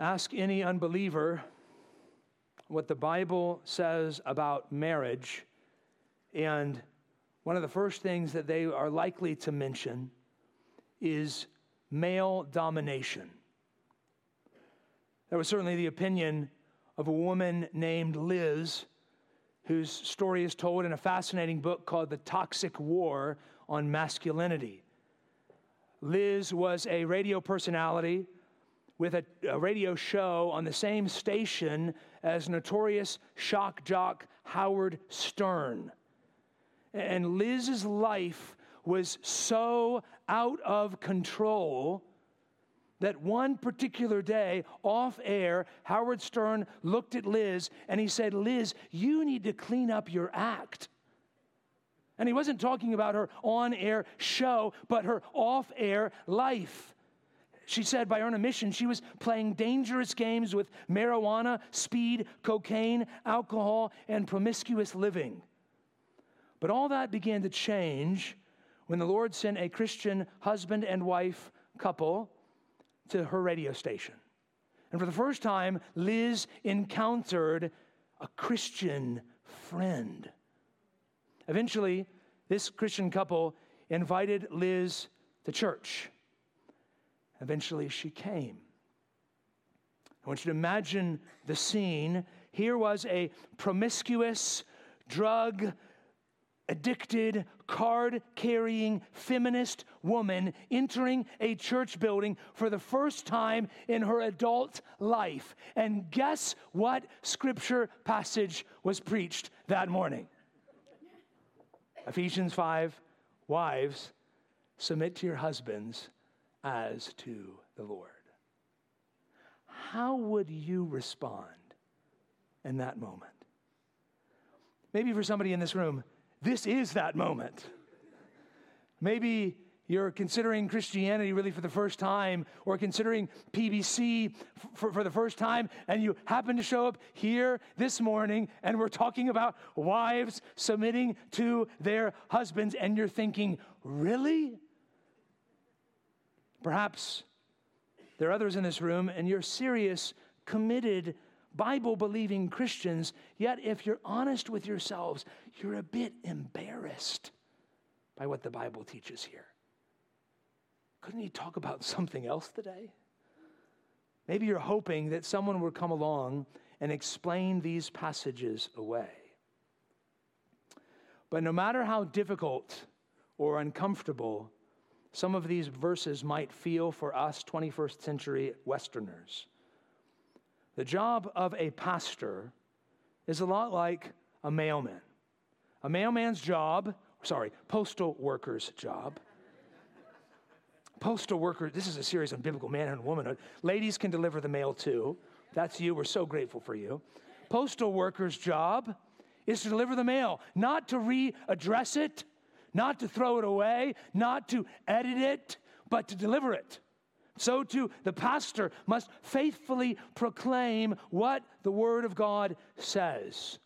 Ask any unbeliever what the Bible says about marriage, and one of the first things that they are likely to mention is male domination. There was certainly the opinion of a woman named Liz, whose story is told in a fascinating book called The Toxic War on Masculinity. Liz was a radio personality with a, a, radio show on the same station as notorious shock jock Howard Stern. And Liz's life was so out of control that one particular day, off air, Howard Stern looked at Liz and he said, Liz, you need to clean up your act. And he wasn't talking about her on air show, but her off air life. She said by her own admission, she was playing dangerous games with marijuana, speed, cocaine, alcohol, and promiscuous living. But all that began to change when the Lord sent a Christian husband and wife couple to her radio station. And for the first time, Liz encountered a Christian friend. Eventually, this Christian couple invited Liz to church. Eventually, she came. I want you to imagine the scene. Here was a promiscuous, drug addicted, card carrying feminist woman entering a church building for the first time in her adult life. And guess what scripture passage was preached that morning? Ephesians 5 Wives, submit to your husbands as to the Lord. How would you respond in that moment? Maybe for somebody in this room, this is that moment. Maybe you're considering Christianity really for the first time or considering PBC for, for the first time, and you happen to show up here this morning and we're talking about wives submitting to their husbands, and you're thinking, really? Perhaps there are others in this room and you're serious, committed Bible believing Christians, yet if you're honest with yourselves, you're a bit embarrassed by what the Bible teaches here. Couldn't you talk about something else today? Maybe you're hoping that someone will come along and explain these passages away. But no matter how difficult or uncomfortable some of these verses might feel for us 21st century Westerners, the job of a pastor is a lot like a mailman. A mailman's job, sorry, postal worker's job. Postal worker, this is a series on biblical manhood and womanhood. Ladies can deliver the mail too. That's you. We're so grateful for you. Postal worker's job is to deliver the mail, not to readdress it, not to throw it away, not to edit it, but to deliver it. So too, the pastor must faithfully proclaim what the Word of God says.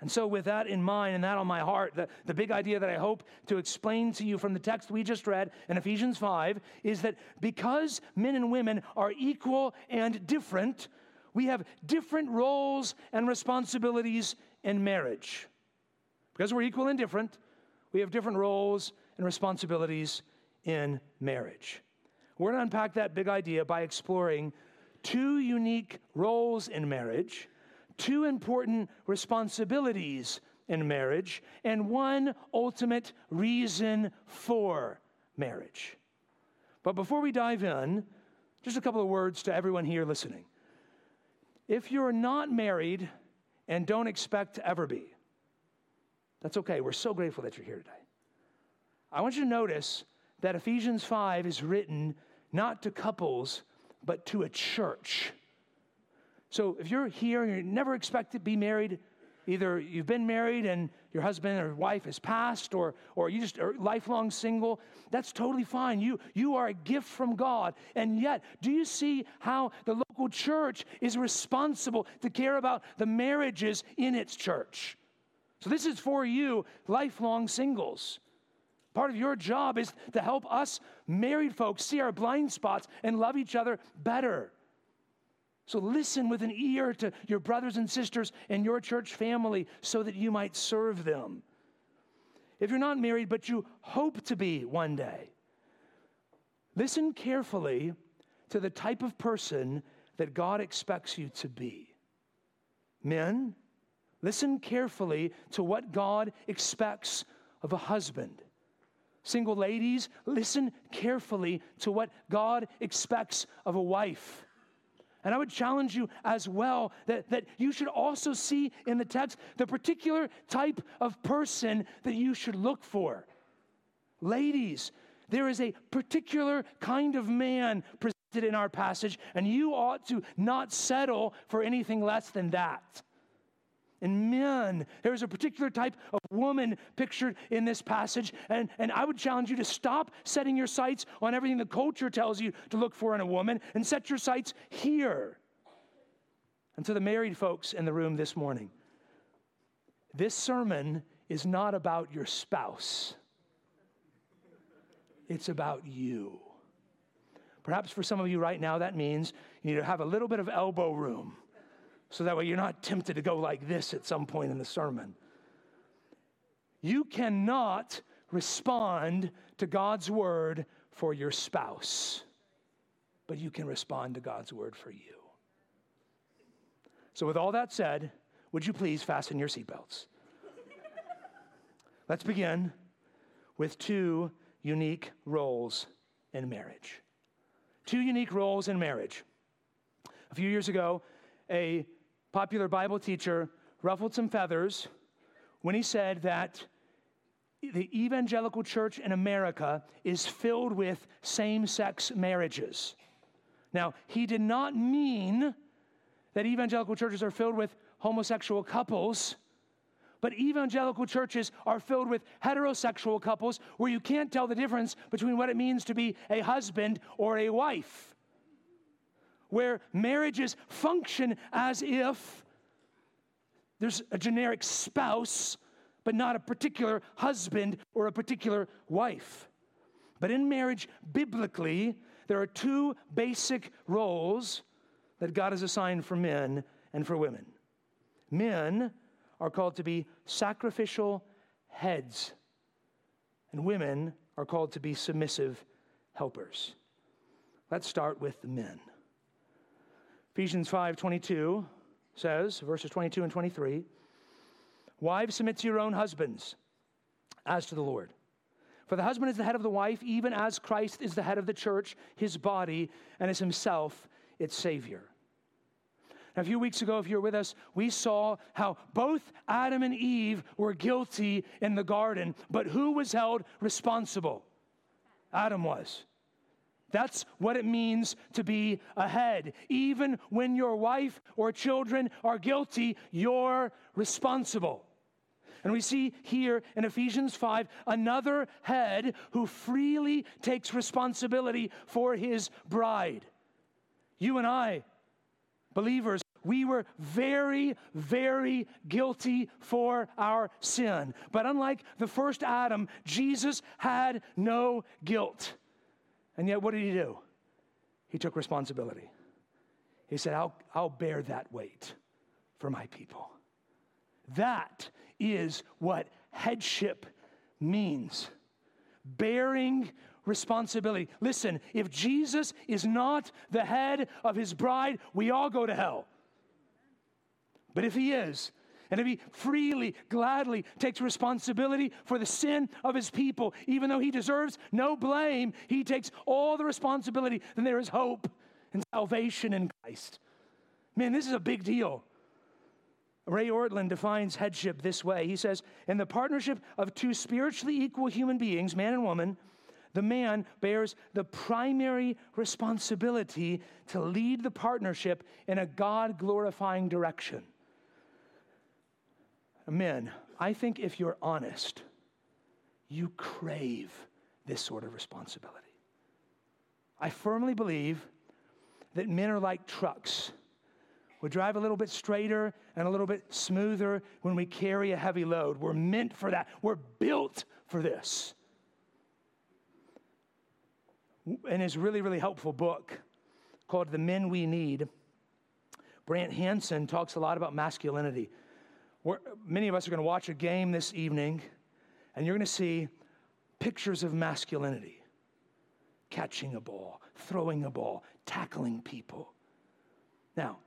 And so, with that in mind and that on my heart, the, the big idea that I hope to explain to you from the text we just read in Ephesians 5 is that because men and women are equal and different, we have different roles and responsibilities in marriage. Because we're equal and different, we have different roles and responsibilities in marriage. We're going to unpack that big idea by exploring two unique roles in marriage, two important responsibilities in marriage, and one ultimate reason for marriage. But before we dive in, just a couple of words to everyone here listening. If you're not married and don't expect to ever be, that's okay. We're so grateful that you're here today. I want you to notice that Ephesians 5 is written not to couples, but to a church. So if you're here and you never expect to be married, either you've been married and your husband or wife has passed, or, or you just are lifelong single, that's totally fine. You, you are a gift from God. And yet, do you see how the local church is responsible to care about the marriages in its church? So this is for you, lifelong singles. Part of your job is to help us married folks see our blind spots and love each other better. So listen with an ear to your brothers and sisters and your church family so that you might serve them. If you're not married, but you hope to be one day, listen carefully to the type of person that God expects you to be. Men, listen carefully to what God expects of a husband. Single ladies, listen carefully to what God expects of a wife. And I would challenge you as well that, that you should also see in the text the particular type of person that you should look for. Ladies, there is a particular kind of man presented in our passage, and you ought to not settle for anything less than that. And men, there's a particular type of woman pictured in this passage. And, and I would challenge you to stop setting your sights on everything the culture tells you to look for in a woman and set your sights here. And to the married folks in the room this morning, this sermon is not about your spouse, it's about you. Perhaps for some of you right now, that means you need to have a little bit of elbow room so that way you're not tempted to go like this at some point in the sermon. You cannot respond to God's word for your spouse, but you can respond to God's word for you. So, with all that said, would you please fasten your seatbelts? Let's begin with two unique roles in marriage. Two unique roles in marriage. A few years ago, a popular Bible teacher ruffled some feathers when he said that the evangelical church in America is filled with same sex marriages. Now, he did not mean that evangelical churches are filled with homosexual couples, but evangelical churches are filled with heterosexual couples where you can't tell the difference between what it means to be a husband or a wife where marriages function as if there's a generic spouse, but not a particular husband or a particular wife. But in marriage, biblically, there are two basic roles that God has assigned for men and for women. Men are called to be sacrificial heads, and women are called to be submissive helpers. Let's start with the men. Ephesians 5:22 says, verses 22 and 23, Wives, submit to your own husbands as to the Lord. For the husband is the head of the wife, even as Christ is the head of the church, his body, and is himself its Savior. Now, a few weeks ago, if you were with us, we saw how both Adam and Eve were guilty in the garden, but who was held responsible? Adam was. That's what it means to be ahead. Even when your wife or children are guilty, you're responsible. And we see here in Ephesians 5 another head who freely takes responsibility for his bride. You and I, believers, we were very, very guilty for our sin. But unlike the first Adam, Jesus had no guilt. And yet, what did he do? He took responsibility. He said, I'll, I'll bear that weight for my people. That is what headship means bearing responsibility. Listen, if Jesus is not the head of his bride, we all go to hell. But if he is, and if he freely, gladly takes responsibility for the sin of his people, even though he deserves no blame, he takes all the responsibility, then there is hope and salvation in Christ. Man, this is a big deal. Ray Ortlund defines headship this way. He says, In the partnership of two spiritually equal human beings, man and woman, the man bears the primary responsibility to lead the partnership in a God glorifying direction men, I think if you're honest, you crave this sort of responsibility. I firmly believe that men are like trucks. We drive a little bit straighter and a little bit smoother when we carry a heavy load. We're meant for that. We're built for this. In his really, really helpful book called The Men We Need, Brant Hansen talks a lot about masculinity. We're, many of us are going to watch a game this evening, and you're going to see pictures of masculinity catching a ball, throwing a ball, tackling people. Now,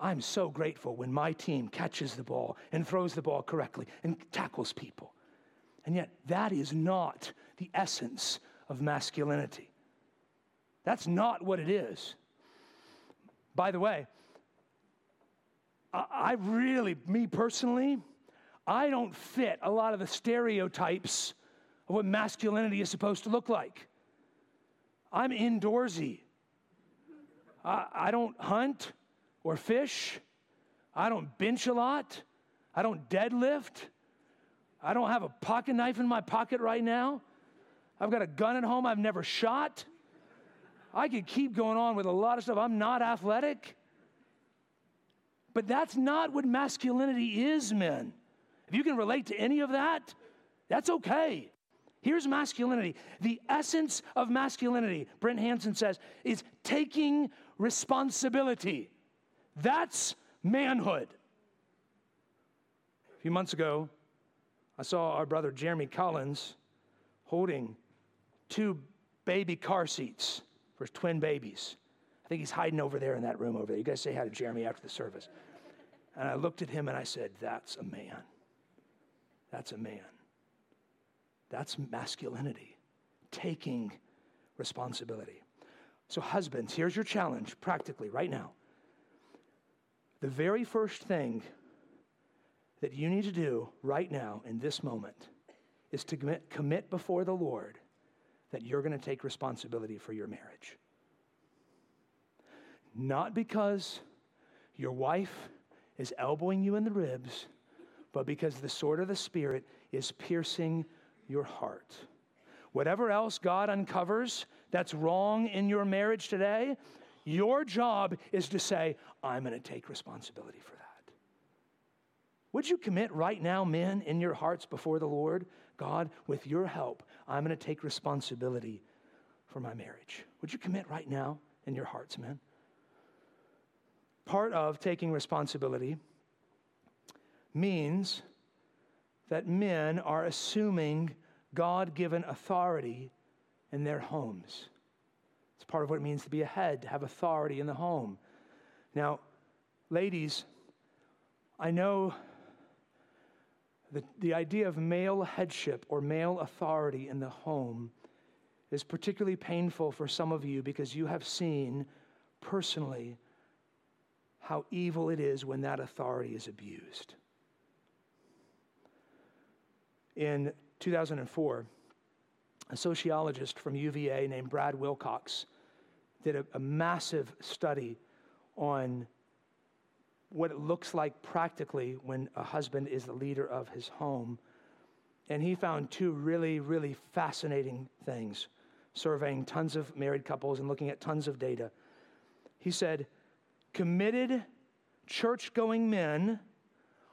I'm so grateful when my team catches the ball and throws the ball correctly and tackles people. And yet, that is not the essence of masculinity. That's not what it is. By the way, I really, me personally, I don't fit a lot of the stereotypes of what masculinity is supposed to look like. I'm indoorsy. I, I don't hunt or fish. I don't bench a lot. I don't deadlift. I don't have a pocket knife in my pocket right now. I've got a gun at home I've never shot. I could keep going on with a lot of stuff. I'm not athletic. But that's not what masculinity is, men. If you can relate to any of that, that's okay. Here's masculinity. The essence of masculinity, Brant Hansen says, is taking responsibility. That's manhood. A few months ago, I saw our brother Jeremy Collins holding two baby car seats for his twin babies. Think he's hiding over there in that room over there. You guys say hi to Jeremy after the service. And I looked at him and I said, That's a man. That's a man. That's masculinity, taking responsibility. So, husbands, here's your challenge practically right now. The very first thing that you need to do right now in this moment is to commit, commit before the Lord that you're going to take responsibility for your marriage. Not because your wife is elbowing you in the ribs, but because the sword of the Spirit is piercing your heart. Whatever else God uncovers that's wrong in your marriage today, your job is to say, I'm going to take responsibility for that. Would you commit right now, men, in your hearts before the Lord? God, with your help, I'm going to take responsibility for my marriage. Would you commit right now in your hearts, men? Part of taking responsibility means that men are assuming God given authority in their homes. It's part of what it means to be a head, to have authority in the home. Now, ladies, I know the, the idea of male headship or male authority in the home is particularly painful for some of you because you have seen personally how evil it is when that authority is abused. In 2004, a sociologist from UVA named Brad Wilcox did a, a massive study on what it looks like practically when a husband is the leader of his home. And he found two really, really fascinating things, surveying tons of married couples and looking at tons of data. He said, committed church going men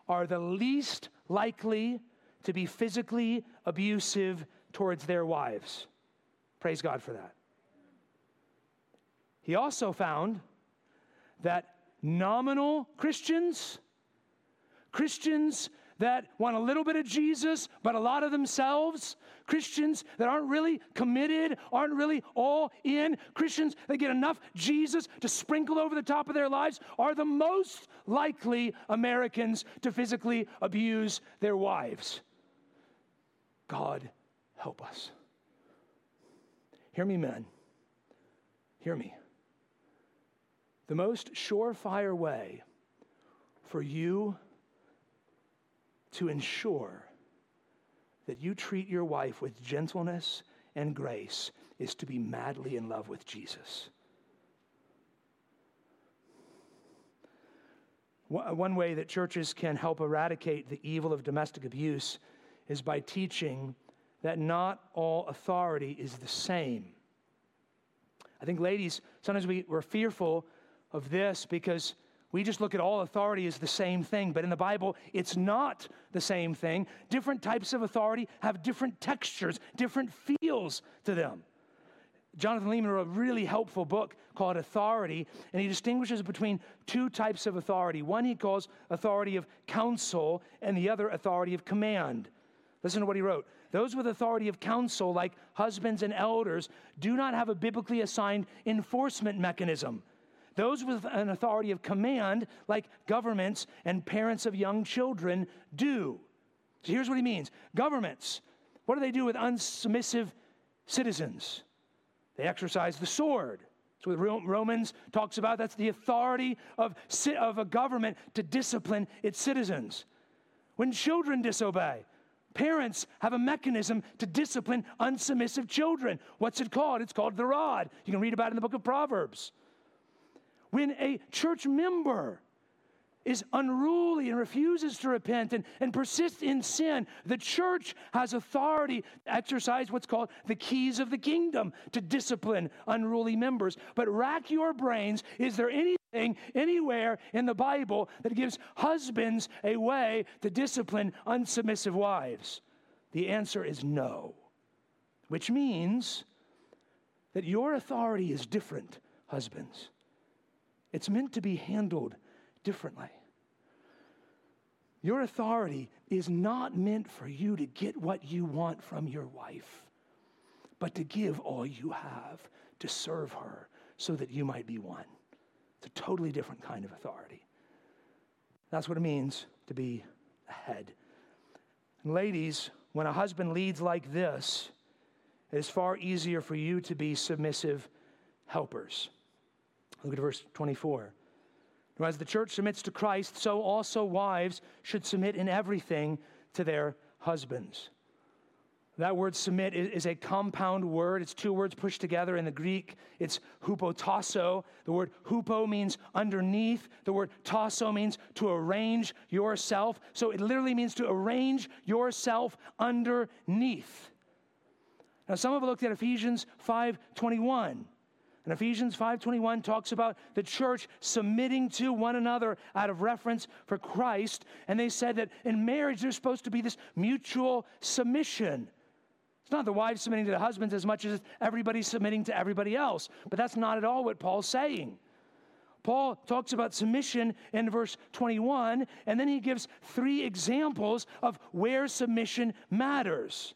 are the least likely to be physically abusive towards their wives. Praise God for that. He also found that nominal Christians, Christians that want a little bit of Jesus, but a lot of themselves, Christians that aren't really committed, aren't really all in, Christians that get enough Jesus to sprinkle over the top of their lives, are the most likely Americans to physically abuse their wives. God help us. Hear me, men. Hear me. The most surefire way for you to ensure that you treat your wife with gentleness and grace is to be madly in love with Jesus. One way that churches can help eradicate the evil of domestic abuse is by teaching that not all authority is the same. I think, ladies, sometimes we, we're fearful of this because we just look at all authority as the same thing, but in the Bible, it's not the same thing. Different types of authority have different textures, different feels to them. Jonathan Leeman wrote a really helpful book called Authority, and he distinguishes between two types of authority. One he calls authority of counsel, and the other authority of command. Listen to what he wrote. Those with authority of counsel, like husbands and elders, do not have a biblically assigned enforcement mechanism. Those with an authority of command, like governments and parents of young children, do. So here's what he means governments, what do they do with unsubmissive citizens? They exercise the sword. So what Romans talks about. That's the authority of, of a government to discipline its citizens. When children disobey, parents have a mechanism to discipline unsubmissive children. What's it called? It's called the rod. You can read about it in the book of Proverbs. When a church member is unruly and refuses to repent and, and persists in sin, the church has authority to exercise what's called the keys of the kingdom to discipline unruly members. But rack your brains is there anything anywhere in the Bible that gives husbands a way to discipline unsubmissive wives? The answer is no, which means that your authority is different, husbands. It's meant to be handled differently. Your authority is not meant for you to get what you want from your wife, but to give all you have to serve her so that you might be one. It's a totally different kind of authority. That's what it means to be a head. And ladies, when a husband leads like this, it is far easier for you to be submissive helpers. Look at verse 24. As the church submits to Christ, so also wives should submit in everything to their husbands. That word submit is a compound word. It's two words pushed together in the Greek. It's hupotasso. The word hupo means underneath. The word tasso means to arrange yourself. So it literally means to arrange yourself underneath. Now, some of have looked at Ephesians 5:21. And Ephesians 5:21 talks about the church submitting to one another out of reference for Christ, and they said that in marriage there's supposed to be this mutual submission. It's not the wives submitting to the husbands as much as everybody submitting to everybody else, but that's not at all what Paul's saying. Paul talks about submission in verse 21, and then he gives three examples of where submission matters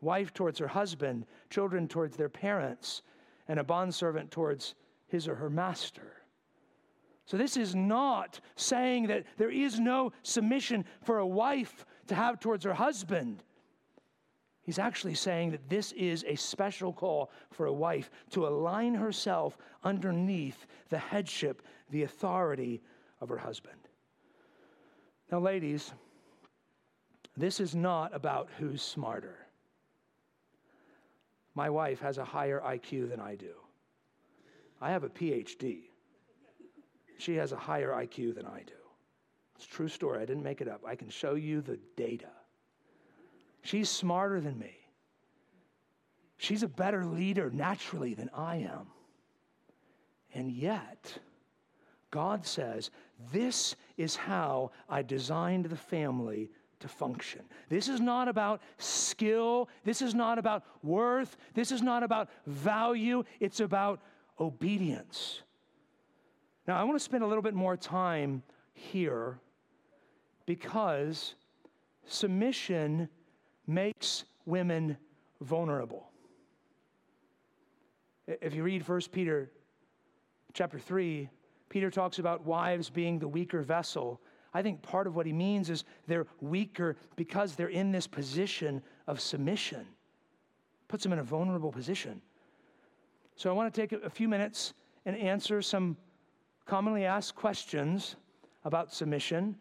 wife towards her husband, children towards their parents, and a bondservant towards his or her master. So, this is not saying that there is no submission for a wife to have towards her husband. He's actually saying that this is a special call for a wife to align herself underneath the headship, the authority of her husband. Now, ladies, this is not about who's smarter. My wife has a higher IQ than I do. I have a PhD. She has a higher IQ than I do. It's a true story. I didn't make it up. I can show you the data. She's smarter than me. She's a better leader naturally than I am. And yet, God says, This is how I designed the family to function. This is not about skill. This is not about worth. This is not about value. It's about obedience. Now, I want to spend a little bit more time here because submission makes women vulnerable. If you read 1 Peter chapter 3, Peter talks about wives being the weaker vessel I think part of what he means is they're weaker because they're in this position of submission. Puts them in a vulnerable position. So I want to take a few minutes and answer some commonly asked questions about submission.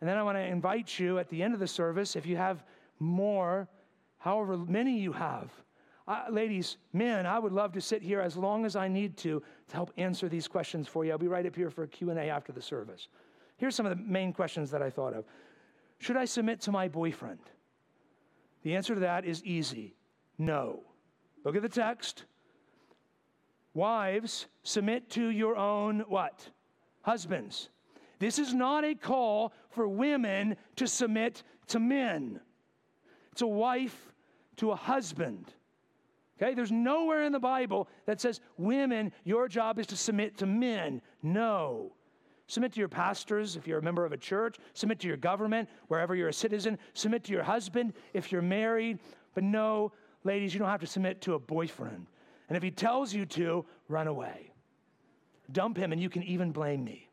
And then I want to invite you at the end of the service, if you have more, however many you have, uh, ladies, men, I would love to sit here as long as I need to to help answer these questions for you. I'll be right up here for a Q&A after the service. Here's some of the main questions that I thought of Should I submit to my boyfriend? The answer to that is easy no. Look at the text. Wives, submit to your own what? Husbands. This is not a call for women to submit to men. It's a wife to a husband. Okay, there's nowhere in the Bible that says, women, your job is to submit to men. No. Submit to your pastors if you're a member of a church. Submit to your government wherever you're a citizen. Submit to your husband if you're married. But no, ladies, you don't have to submit to a boyfriend. And if he tells you to, run away. Dump him, and you can even blame me.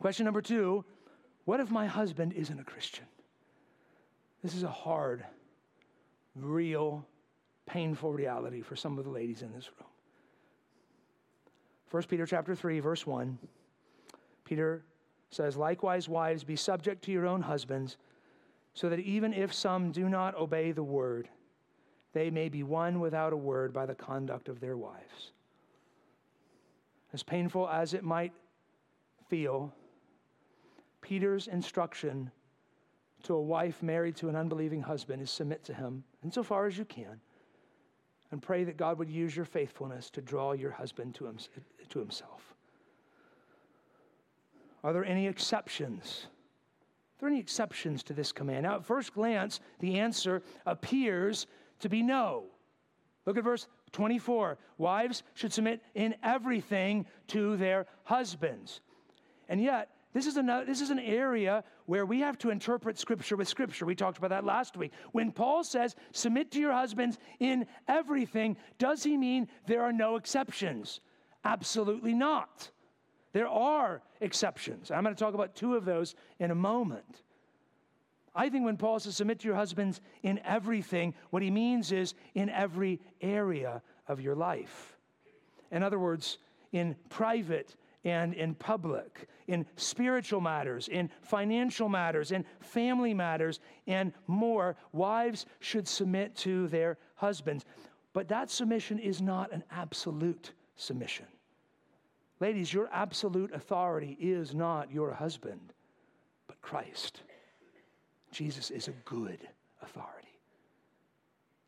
Question number two What if my husband isn't a Christian? This is a hard, real, painful reality for some of the ladies in this room. 1 Peter chapter 3 verse 1 Peter says likewise wives be subject to your own husbands so that even if some do not obey the word they may be won without a word by the conduct of their wives. As painful as it might feel Peter's instruction to a wife married to an unbelieving husband is submit to him insofar as you can and pray that God would use your faithfulness to draw your husband to, him, to himself. Are there any exceptions? Are there any exceptions to this command? Now, at first glance, the answer appears to be no. Look at verse 24. Wives should submit in everything to their husbands. And yet, this is, another, this is an area where we have to interpret Scripture with Scripture. We talked about that last week. When Paul says, submit to your husbands in everything, does he mean there are no exceptions? Absolutely not. There are exceptions. I'm going to talk about two of those in a moment. I think when Paul says submit to your husbands in everything, what he means is in every area of your life. In other words, in private and in public, in spiritual matters, in financial matters, in family matters, and more. Wives should submit to their husbands. But that submission is not an absolute submission. Ladies, your absolute authority is not your husband, but Christ. Jesus is a good authority.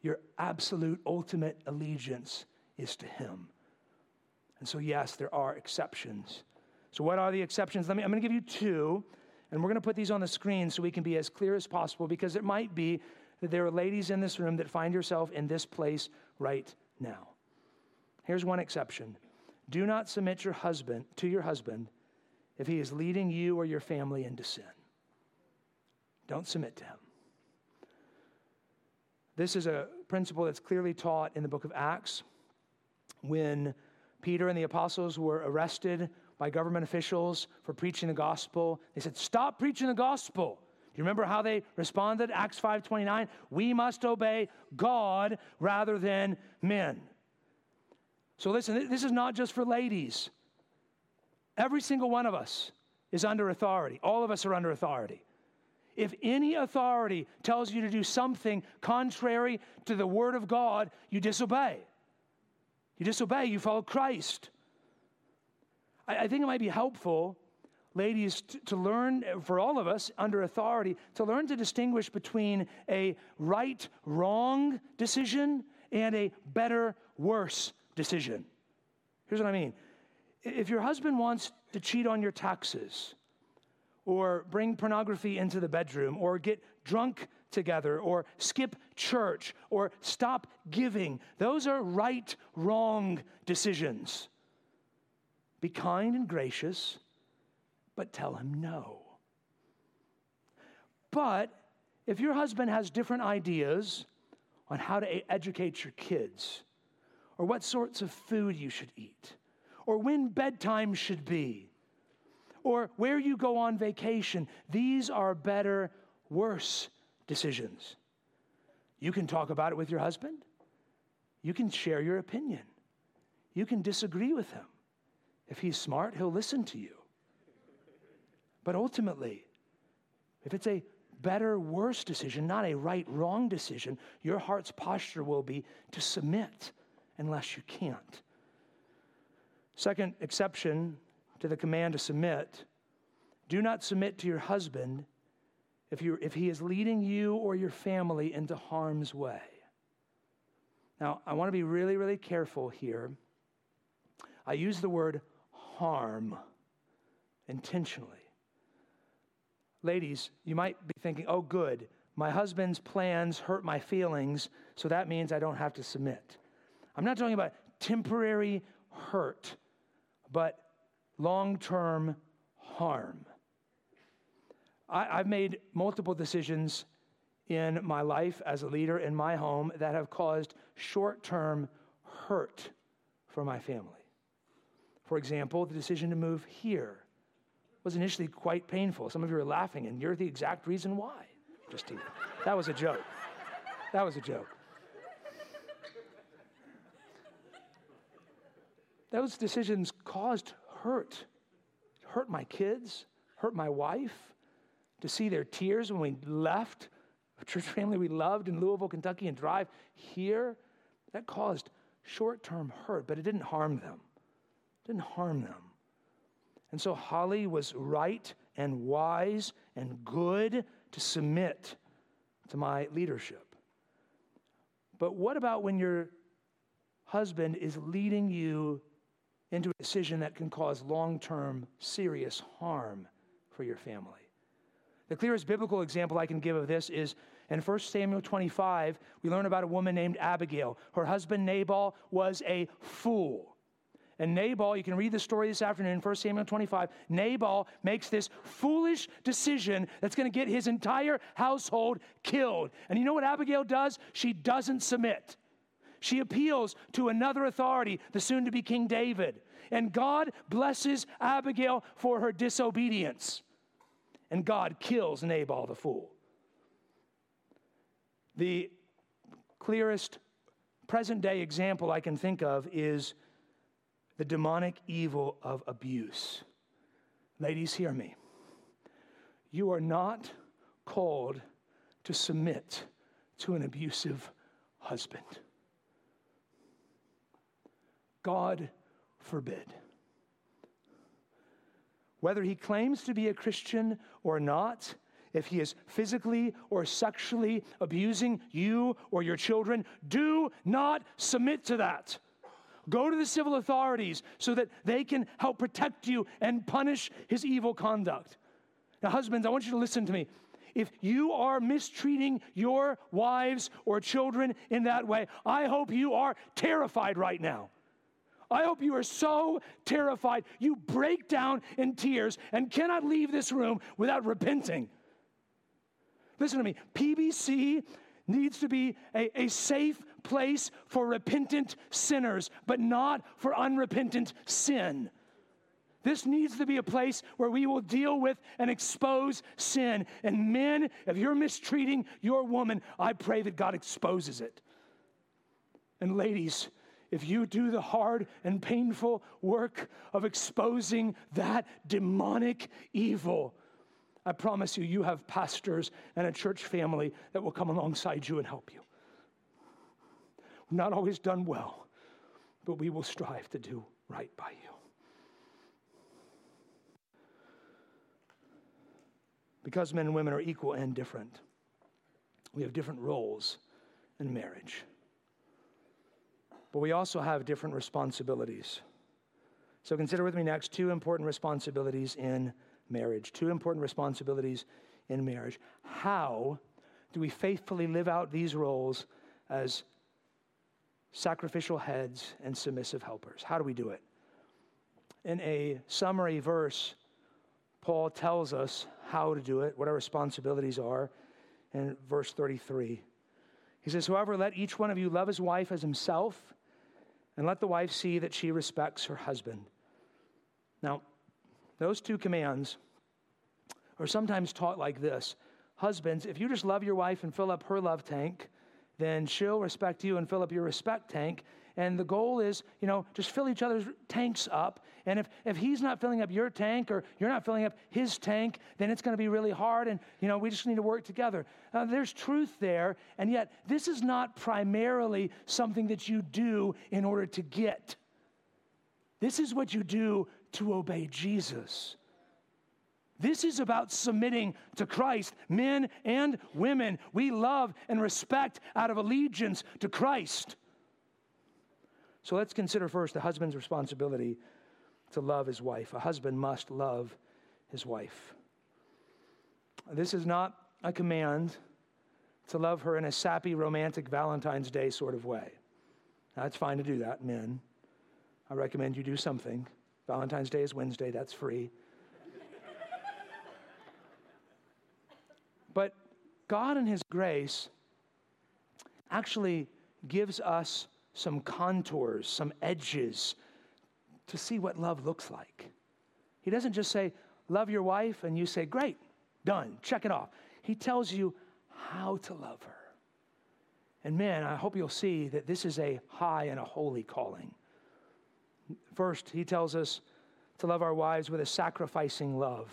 Your absolute ultimate allegiance is to Him. And so, yes, there are exceptions. So, what are the exceptions? Let me, I'm going to give you two, and we're going to put these on the screen so we can be as clear as possible because it might be that there are ladies in this room that find yourself in this place right now. Here's one exception do not submit your husband to your husband if he is leading you or your family into sin. Don't submit to him. This is a principle that's clearly taught in the book of Acts when Peter and the apostles were arrested by government officials for preaching the gospel. They said, Stop preaching the gospel. Do you remember how they responded? Acts 5:29, we must obey God rather than men. So listen, this is not just for ladies. Every single one of us is under authority. All of us are under authority. If any authority tells you to do something contrary to the word of God, you disobey. You disobey, you follow Christ. I, I think it might be helpful, ladies, to, to learn, for all of us under authority, to learn to distinguish between a right wrong decision and a better worse decision. Here's what I mean if your husband wants to cheat on your taxes, or bring pornography into the bedroom, or get drunk together, or skip church, or stop giving. Those are right, wrong decisions. Be kind and gracious, but tell him no. But if your husband has different ideas on how to educate your kids, or what sorts of food you should eat, or when bedtime should be, or where you go on vacation, these are better, worse decisions. You can talk about it with your husband. You can share your opinion. You can disagree with him. If he's smart, he'll listen to you. But ultimately, if it's a better, worse decision, not a right, wrong decision, your heart's posture will be to submit unless you can't. Second exception to the command to submit do not submit to your husband if, you if he is leading you or your family into harm's way. Now, I want to be really, really careful here. I use the word harm intentionally. Ladies, you might be thinking, oh, good, My husband's plans hurt my feelings, so that means I don't have to submit. I'm not talking about temporary hurt, but long term harm. I, have made multiple decisions in my life as a leader in my home that have caused short term hurt for my family. For example, the decision to move here was initially quite painful. Some of you are laughing, and you're the exact reason why. Just. That was a joke. That was a joke. Those decisions caused hurt. Hurt my kids, hurt my wife, to see their tears when we left a church family we loved in Louisville, Kentucky, and drive here. That caused short term hurt, but it didn't harm them. It didn't harm them. And so Holly was right and wise and good to submit to my leadership. But what about when your husband is leading you into a decision that can cause long term serious harm for your family? The clearest biblical example I can give of this is in 1 Samuel 25, we learn about a woman named Abigail. Her husband Nabal was a fool. And Nabal, you can read the story this afternoon in 1 Samuel 25. Nabal makes this foolish decision that's going to get his entire household killed. And you know what Abigail does? She doesn't submit. She appeals to another authority, the soon to be King David. And God blesses Abigail for her disobedience. And God kills Nabal the fool. The clearest present day example I can think of is the demonic evil of abuse. Ladies, hear me. You are not called to submit to an abusive husband. God forbid. Whether he claims to be a Christian or not, if he is physically or sexually abusing you or your children, do not submit to that. Go to the civil authorities so that they can help protect you and punish his evil conduct. Now, husbands, I want you to listen to me. If you are mistreating your wives or children in that way, I hope you are terrified right now. I hope you are so terrified you break down in tears and cannot leave this room without repenting. Listen to me. PBC needs to be a, a safe place for repentant sinners, but not for unrepentant sin. This needs to be a place where we will deal with and expose sin. And men, if you're mistreating your woman, I pray that God exposes it. And ladies, if you do the hard and painful work of exposing that demonic evil, I promise you, you have pastors and a church family that will come alongside you and help you. We're not always done well, but we will strive to do right by you. Because men and women are equal and different, we have different roles in marriage. But we also have different responsibilities. So consider with me next two important responsibilities in marriage. Two important responsibilities in marriage. How do we faithfully live out these roles as sacrificial heads and submissive helpers? How do we do it? In a summary verse, Paul tells us how to do it, what our responsibilities are, in verse 33. He says, However, let each one of you love his wife as himself, and let the wife see that she respects her husband. Now, those two commands are sometimes taught like this Husbands, if you just love your wife and fill up her love tank, then she'll respect you and fill up your respect tank. And the goal is, you know, just fill each other's tanks up. And if, if he's not filling up your tank or you're not filling up his tank, then it's going to be really hard. And, you know, we just need to work together. Uh, there's truth there. And yet, this is not primarily something that you do in order to get. This is what you do to obey Jesus. This is about submitting to Christ, men and women. We love and respect out of allegiance to Christ. So let's consider first the husband's responsibility to love his wife. A husband must love his wife. This is not a command, to love her in a sappy, romantic Valentine's Day sort of way. Now, it's fine to do that, men. I recommend you do something. Valentine's Day is Wednesday, that's free. but God, in His grace, actually gives us some contours, some edges to see what love looks like. He doesn't just say, Love your wife, and you say, Great, done, check it off. He tells you how to love her. And man, I hope you'll see that this is a high and a holy calling. First, he tells us to love our wives with a sacrificing love.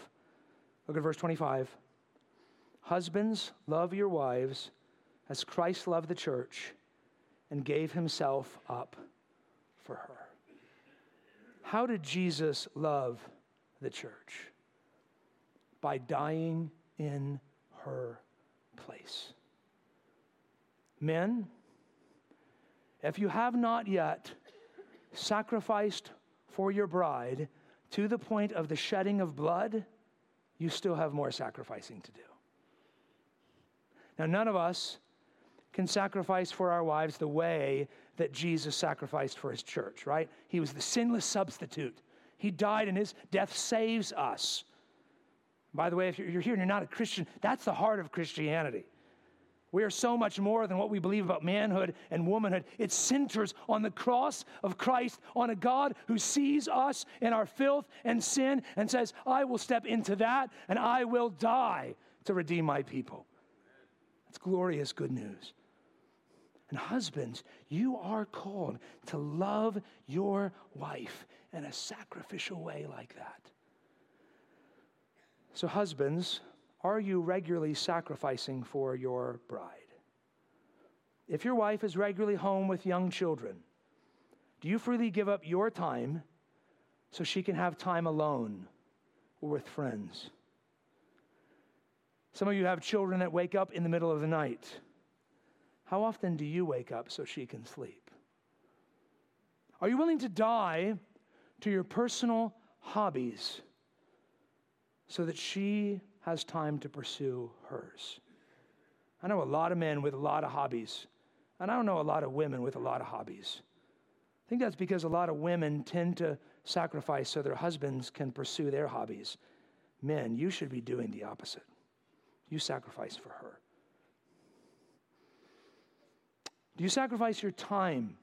Look at verse 25. Husbands, love your wives as Christ loved the church and gave himself up for her. How did Jesus love the church? By dying in her place. Men, if you have not yet sacrificed for your bride to the point of the shedding of blood, you still have more sacrificing to do. Now, none of us can sacrifice for our wives the way that Jesus sacrificed for his church, right? He was the sinless substitute. He died, and his death saves us. By the way, if you're here and you're not a Christian, that's the heart of Christianity. We are so much more than what we believe about manhood and womanhood. It centers on the cross of Christ, on a God who sees us in our filth and sin and says, I will step into that and I will die to redeem my people. That's glorious good news. And husbands, you are called to love your wife in a sacrificial way like that. So, husbands, are you regularly sacrificing for your bride? If your wife is regularly home with young children, do you freely give up your time so she can have time alone or with friends? Some of you have children that wake up in the middle of the night. How often do you wake up so she can sleep? Are you willing to die to your personal hobbies so that she has time to pursue hers? I know a lot of men with a lot of hobbies, and I don't know a lot of women with a lot of hobbies. I think that's because a lot of women tend to sacrifice so their husbands can pursue their hobbies. Men, you should be doing the opposite. You sacrifice for her. Do you sacrifice your time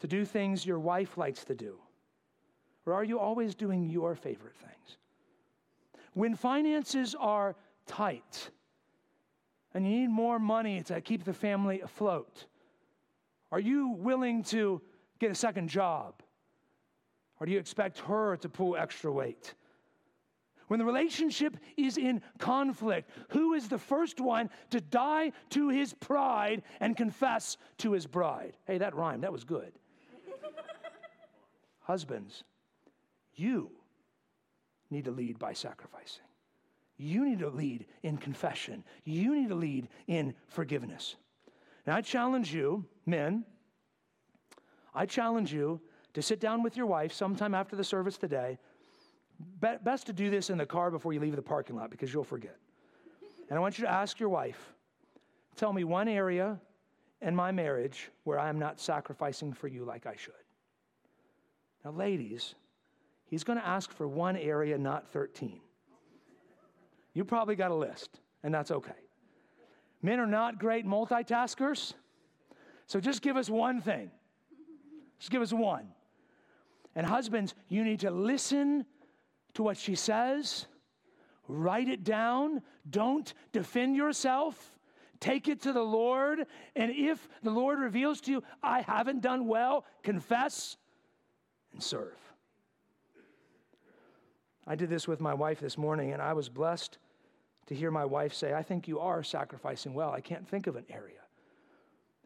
to do things your wife likes to do? Or are you always doing your favorite things? When finances are tight and you need more money to keep the family afloat, are you willing to get a second job? Or do you expect her to pull extra weight? When the relationship is in conflict, who is the first one to die to his pride and confess to his bride? Hey, that rhymed. That was good. Husbands, you need to lead by sacrificing. You need to lead in confession. You need to lead in forgiveness. Now, I challenge you, men, I challenge you to sit down with your wife sometime after the service today best to do this in the car before you leave the parking lot because you'll forget. And I want you to ask your wife, tell me one area in my marriage where I am not sacrificing for you like I should. Now, ladies, he's going to ask for one area, not 13. You probably got a list, and that's okay. Men are not great multitaskers, so just give us one thing. Just give us one. And husbands, you need to listen to what she says, write it down, don't defend yourself. Take it to the Lord, and if the Lord reveals to you, I haven't done well, confess and serve. I did this with my wife this morning, and I was blessed to hear my wife say, I think you are sacrificing well. I can't think of an area.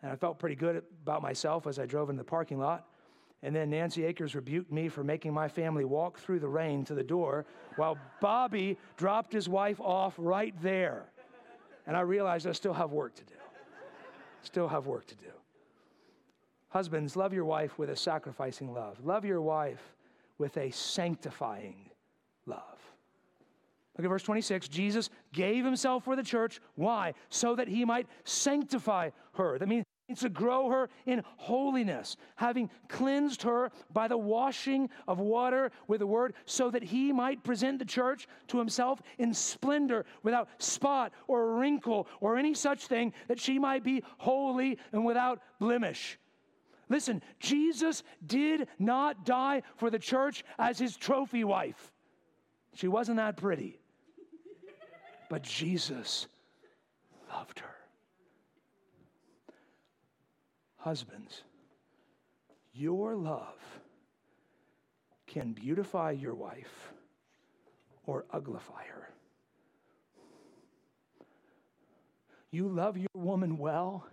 And I felt pretty good about myself as I drove in the parking lot. And then Nancy Akers rebuked me for making my family walk through the rain to the door while Bobby dropped his wife off right there. And I realized I still have work to do. Still have work to do. Husbands, love your wife with a sacrificing love. Love your wife with a sanctifying love. Look at verse 26. Jesus gave himself for the church. Why? So that he might sanctify her. That means to grow her in holiness, having cleansed her by the washing of water with the word, so that he might present the church to himself in splendor, without spot or wrinkle or any such thing, that she might be holy and without blemish. Listen, Jesus did not die for the church as his trophy wife. She wasn't that pretty. But Jesus loved her. Husbands, your love can beautify your wife or uglify her. You love your woman well,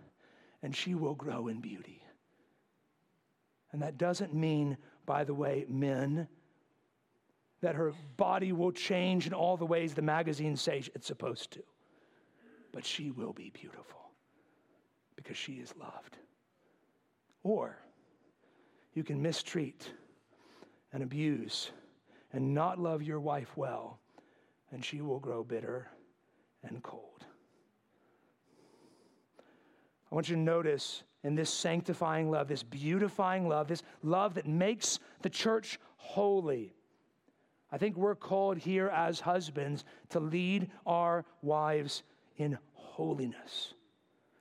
and she will grow in beauty. And that doesn't mean, by the way, men, that her body will change in all the ways the magazines say it's supposed to. But she will be beautiful because she is loved. Or you can mistreat and abuse and not love your wife well, and she will grow bitter and cold. I want you to notice in this sanctifying love, this beautifying love, this love that makes the church holy. I think we're called here as husbands to lead our wives in holiness,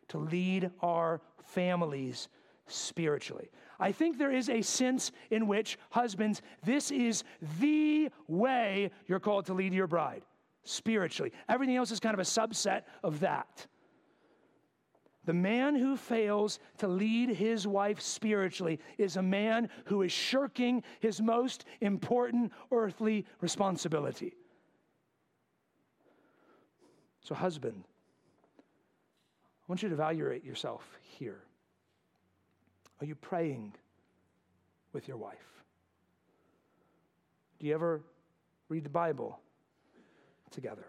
to lead our families spiritually. I think there is a sense in which, husbands, this is the way you're called to lead your bride spiritually. Everything else is kind of a subset of that. The man who fails to lead his wife spiritually is a man who is shirking his most important earthly responsibility. So, husband, I want you to evaluate yourself here. Are you praying with your wife? Do you ever read the Bible together?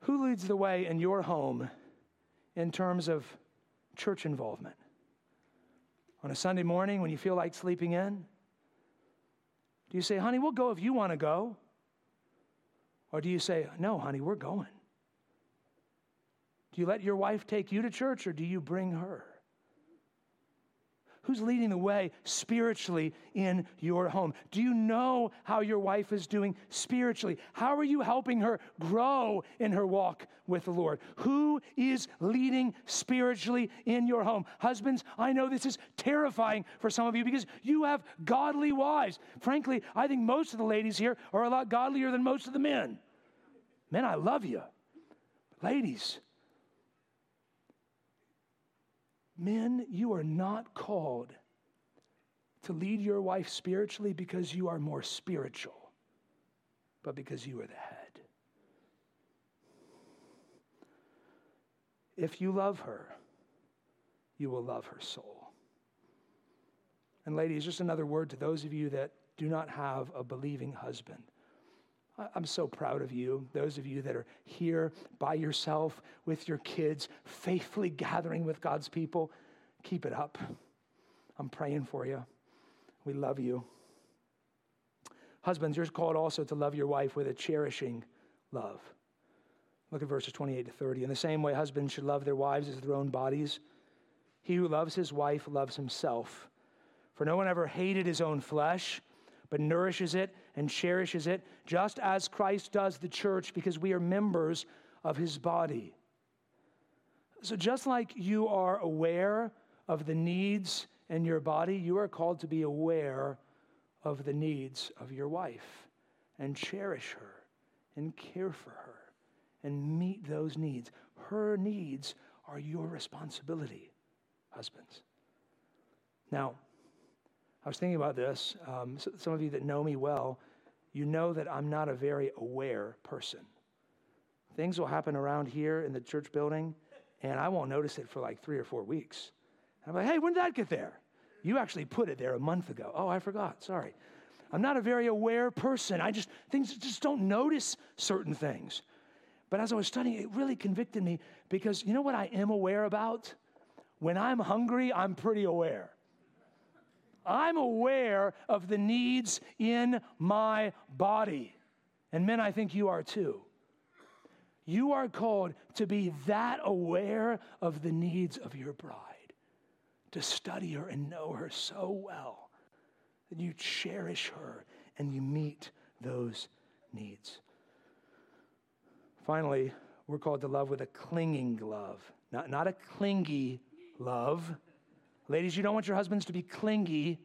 Who leads the way in your home in terms of church involvement? On a Sunday morning when you feel like sleeping in? Do you say, honey, we'll go if you want to go? Or do you say, no, honey, we're going? Do you let your wife take you to church or do you bring her? Who's leading the way spiritually in your home? Do you know how your wife is doing spiritually? How are you helping her grow in her walk with the Lord? Who is leading spiritually in your home? Husbands, I know this is terrifying for some of you because you have godly wives. Frankly, I think most of the ladies here are a lot godlier than most of the men. Men, I love you. Ladies, Men, you are not called to lead your wife spiritually because you are more spiritual, but because you are the head. If you love her, you will love her soul. And, ladies, just another word to those of you that do not have a believing husband. I'm so proud of you, those of you that are here by yourself with your kids, faithfully gathering with God's people. Keep it up. I'm praying for you. We love you. Husbands, you're called also to love your wife with a cherishing love. Look at verses 28 to 30. In the same way, husbands should love their wives as their own bodies. He who loves his wife loves himself. For no one ever hated his own flesh but nourishes it and cherishes it, just as Christ does the church, because we are members of his body. So, just like you are aware of the needs in your body, you are called to be aware of the needs of your wife and cherish her and care for her and meet those needs. Her needs are your responsibility, husbands. Now, I was thinking about this. Um, some of you that know me well, you know that I'm not a very aware person. Things will happen around here in the church building, and I won't notice it for like three or four weeks. I'm like, hey, when did that get there? You actually put it there a month ago. Oh, I forgot. Sorry. I'm not a very aware person. I just, things just don't notice certain things. But as I was studying, it really convicted me because you know what I am aware about? When I'm hungry, I'm pretty aware. I'm aware of the needs in my body. And men, I think you are too. You are called to be that aware of the needs of your bride, to study her and know her so well that you cherish her and you meet those needs. Finally, we're called to love with a clinging love, not, not a clingy love. Ladies, you don't want your husbands to be clingy,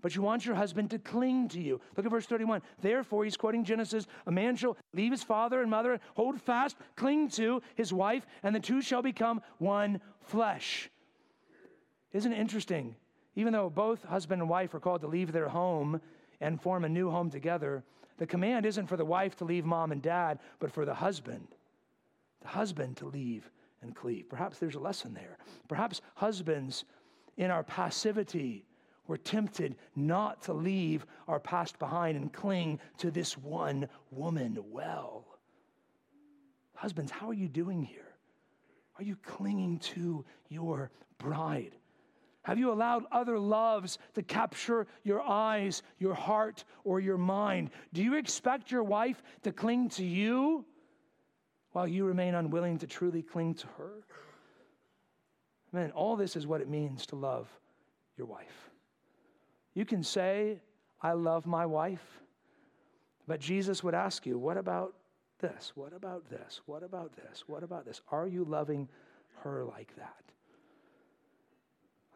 but you want your husband to cling to you. Look at verse 31. Therefore, he's quoting Genesis a man shall leave his father and mother, hold fast, cling to his wife, and the two shall become one flesh. Isn't it interesting? Even though both husband and wife are called to leave their home and form a new home together, the command isn't for the wife to leave mom and dad, but for the husband. The husband to leave and cleave. Perhaps there's a lesson there. Perhaps husbands, in our passivity, we're tempted not to leave our past behind and cling to this one woman well. Husbands, how are you doing here? Are you clinging to your bride? Have you allowed other loves to capture your eyes, your heart, or your mind? Do you expect your wife to cling to you while you remain unwilling to truly cling to her? Man, all this is what it means to love your wife. You can say, I love my wife, but Jesus would ask you, what about this? What about this? What about this? What about this? Are you loving her like that?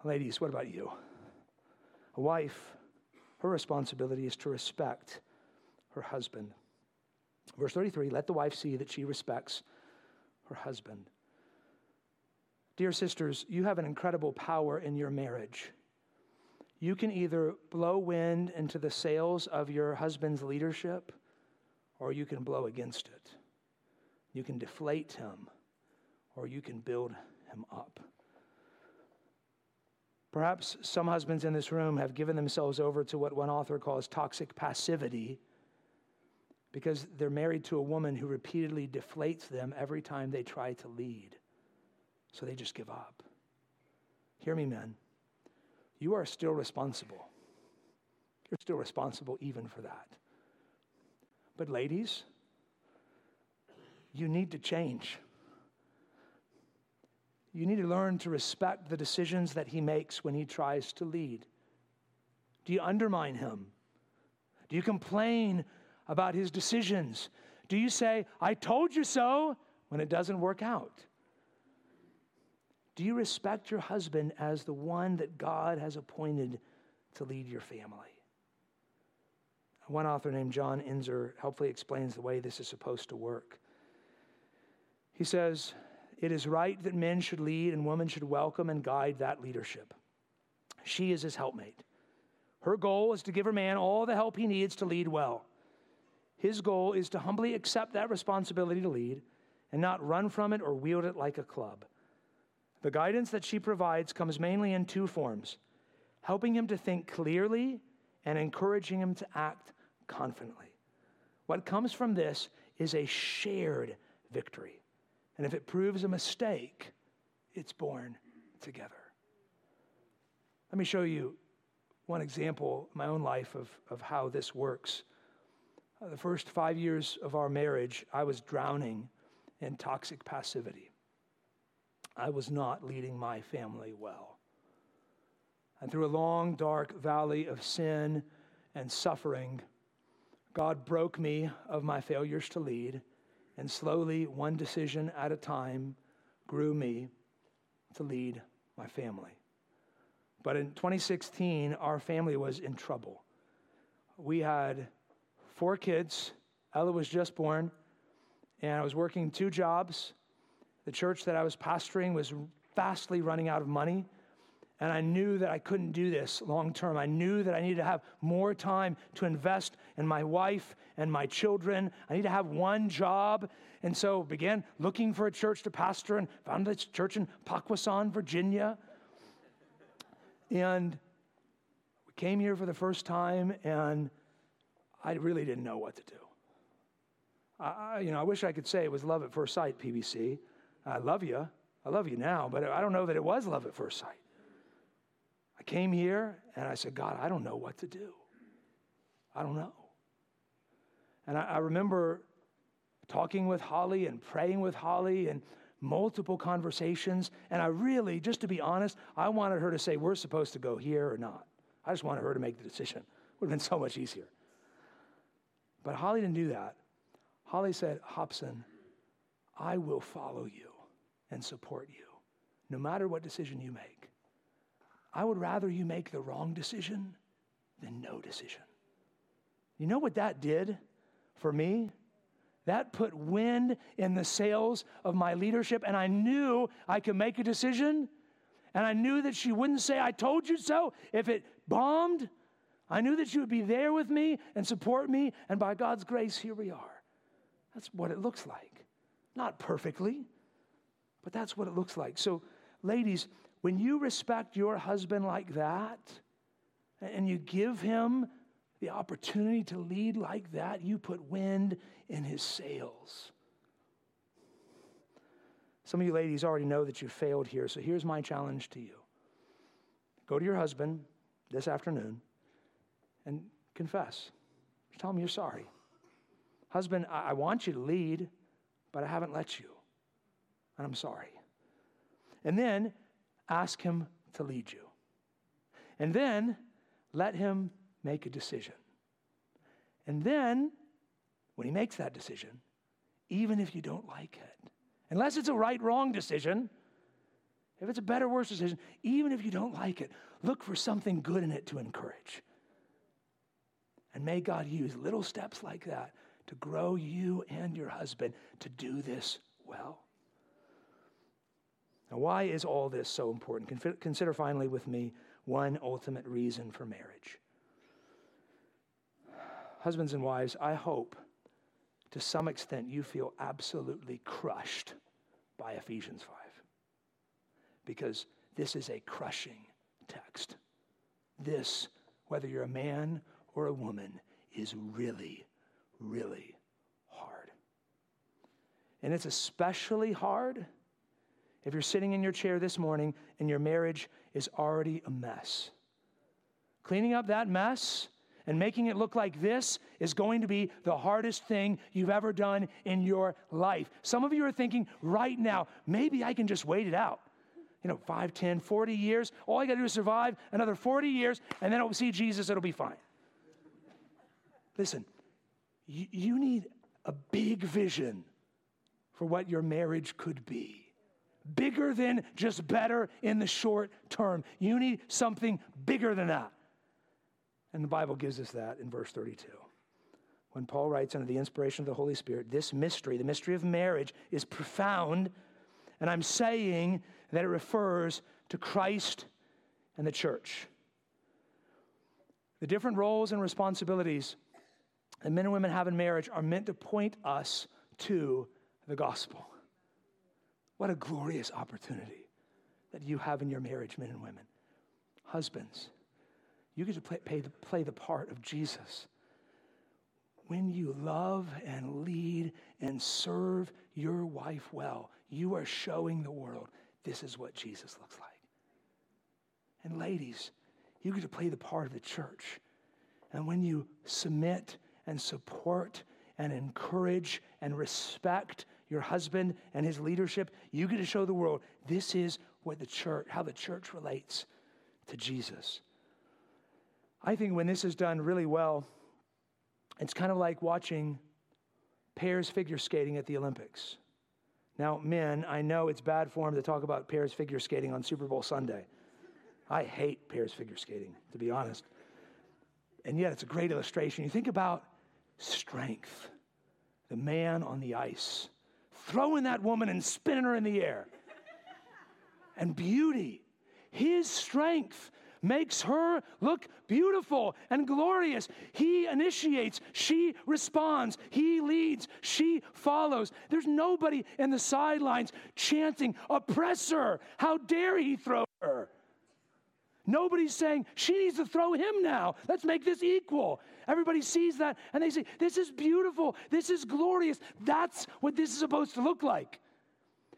Ladies, what about you? A wife, her responsibility is to respect her husband. Verse 33 let the wife see that she respects her husband. Dear sisters, you have an incredible power in your marriage you can either blow wind into the sails of your husband's leadership or you can blow against it. You can deflate him or you can build him up. Perhaps some husbands in this room have given themselves over to what one author calls toxic passivity because they're married to a woman who repeatedly deflates them every time they try to lead. So they just give up. Hear me, men you are still responsible. You're still responsible even for that. But, ladies, you need to change. You need to learn to respect the decisions that he makes when he tries to lead. Do you undermine him? Do you complain about his decisions? Do you say, I told you so, when it doesn't work out? Do you respect your husband as the one that God has appointed to lead your family? One author named John Ensor helpfully explains the way this is supposed to work. He says, It is right that men should lead and women should welcome and guide that leadership. She is his helpmate. Her goal is to give her man all the help he needs to lead well. His goal is to humbly accept that responsibility to lead and not run from it or wield it like a club. The guidance that she provides comes mainly in two forms helping him to think clearly and encouraging him to act confidently. What comes from this is a shared victory. And if it proves a mistake, it's born together. Let me show you one example in my own life of, of how this works. Uh, the first five years of our marriage, I was drowning in toxic passivity. I was not leading my family well. And through a long, dark valley of sin and suffering, God broke me of my failures to lead, and slowly, one decision at a time, grew me to lead my family. But in 2016, our family was in trouble. We had four kids. Ella was just born, and I was working two jobs the church that I was pastoring was vastly running out of money. And I knew that I couldn't do this long term. I knew that I needed to have more time to invest in my wife and my children. I need to have one job. And so began looking for a church to pastor and found this church in Poquoson, Virginia. And we came here for the first time, and I really didn't know what to do. I, you know, I wish I could say it was love at first sight, PBC. I love you. I love you now, but I don't know that it was love at first sight. I came here and I said, God, I don't know what to do. I don't know. And I, I remember talking with Holly and praying with Holly and multiple conversations. And I really, just to be honest, I wanted her to say, we're supposed to go here or not. I just wanted her to make the decision. It would have been so much easier. But Holly didn't do that. Holly said, Hobson, I will follow you and support you, no matter what decision you make. I would rather you make the wrong decision than no decision. You know what that did for me? That put wind in the sails of my leadership, and I knew I could make a decision. And I knew that she wouldn't say, I told you so, if it bombed. I knew that she would be there with me and support me, and by God's grace, here we are. That's what it looks like. Not perfectly, but that's what it looks like. So, ladies, when you respect your husband like that, and you give him the opportunity to lead like that, you put wind in his sails. Some of you ladies already know that you failed here, so here's my challenge to you go to your husband this afternoon and confess. tell him you're sorry. Husband, I, want you to lead, but I haven't let you, and I'm sorry. And then ask him to lead you. And then let him make a decision. And then, when he makes that decision, even if you don't like it, unless it's a right wrong decision, if it's a better worse decision, even if you don't like it, look for something good in it to encourage. And may God use little steps like that to grow you and your husband to do this well. Now, why is all this so important? Consider finally with me one ultimate reason for marriage. Husbands and wives, I hope to some extent you feel absolutely crushed by Ephesians 5 because this is a crushing text. This, whether you're a man or a woman, is really, really hard. And it's especially hard if you're sitting in your chair this morning and your marriage is already a mess. Cleaning up that mess and making it look like this is going to be the hardest thing you've ever done in your life. Some of you are thinking right now, maybe I can just wait it out. You know, 5, 10, 40 years. All I got to do is survive another 40 years, and then I'll see Jesus, it'll be fine. Listen, you, you need a big vision for what your marriage could be bigger than just better in the short term. You need something bigger than that. And the Bible gives us that in verse 32. When Paul writes under the inspiration of the Holy Spirit, this mystery, the mystery of marriage, is profound. And I'm saying that it refers to Christ and the church. The different roles and responsibilities that men and women have in marriage are meant to point us to the gospel. What a glorious opportunity that you have in your marriage, men and women. Husbands, you get to play, play, the, play the part of Jesus. When you love and lead and serve your wife well, you are showing the world this is what Jesus looks like. And ladies, you get to play the part of the church. And when you submit and support and encourage and respect your husband and his leadership, you get to show the world this is what the church, how the church relates to Jesus. I think when this is done really well, it's kind of like watching pairs figure skating at the Olympics. Now, men, I know it's bad form to talk about pairs figure skating on Super Bowl Sunday. I hate pairs figure skating, to be honest. And yet, it's a great illustration. You think about strength, the man on the ice, throwing that woman and spinning her in the air, and beauty, his strength makes her look beautiful and glorious. He initiates, she responds, he leads, she follows. There's nobody in the sidelines chanting, Oppressor, how dare he throw her? Nobody's saying, She needs to throw him now. Let's make this equal. Everybody sees that and they say, This is beautiful. This is glorious. That's what this is supposed to look like.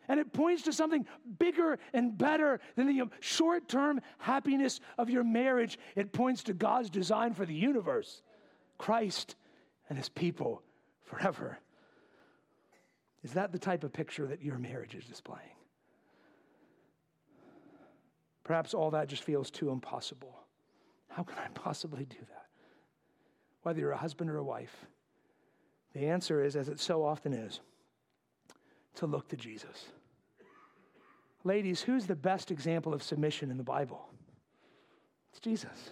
And it points to something bigger and better than the short term happiness of your marriage. It points to God's design for the universe Christ and his people forever. Is that the type of picture that your marriage is displaying? Perhaps all that just feels too impossible. How can I possibly do that? Whether you're a husband or a wife, the answer is, as it so often is, to look to Jesus. Ladies, who's the best example of submission in the Bible? It's Jesus.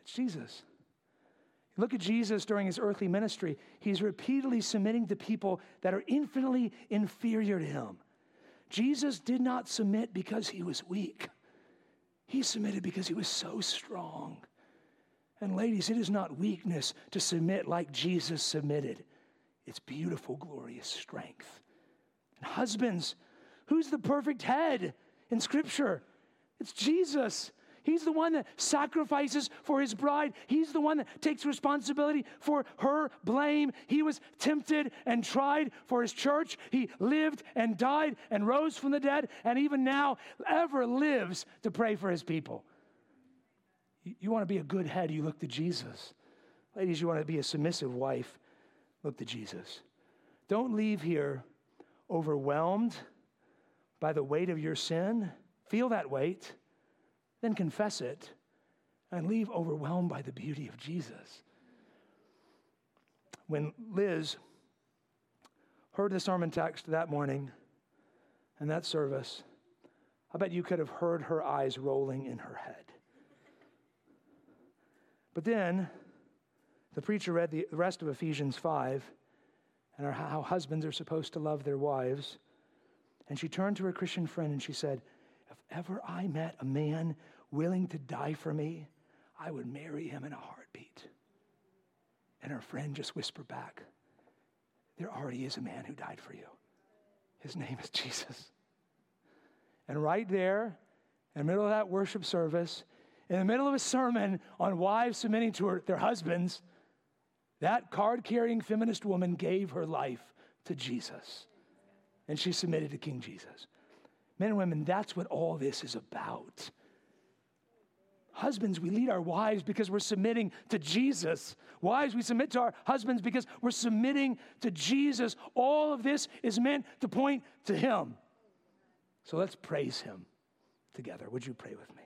It's Jesus. Look at Jesus during his earthly ministry. He's repeatedly submitting to people that are infinitely inferior to him. Jesus did not submit because he was weak, he submitted because he was so strong. And ladies, it is not weakness to submit like Jesus submitted, it's beautiful, glorious strength. And husbands, who's the perfect head in Scripture? It's Jesus. He's the one that sacrifices for his bride. He's the one that takes responsibility for her blame. He was tempted and tried for his church. He lived and died and rose from the dead, and even now ever lives to pray for his people. You want to be a good head, you look to Jesus. Ladies, you want to be a submissive wife, look to Jesus. Don't leave here overwhelmed by the weight of your sin. Feel that weight then confess it and leave overwhelmed by the beauty of Jesus. When Liz heard the sermon text that morning and that service, I bet you could have heard her eyes rolling in her head. But then the preacher read the rest of Ephesians 5 and how husbands are supposed to love their wives. And she turned to her Christian friend and she said, If ever I met a man willing to die for me, I would marry him in a heartbeat. And her friend just whispered back, There already is a man who died for you. His name is Jesus. And right there, in the middle of that worship service, in the middle of a sermon on wives submitting to her, their husbands, that card carrying feminist woman gave her life to Jesus. And she submitted to King Jesus. Men and women, that's what all this is about. Husbands, we lead our wives because we're submitting to Jesus. Wives, we submit to our husbands because we're submitting to Jesus. All of this is meant to point to Him. So let's praise Him together. Would you pray with me?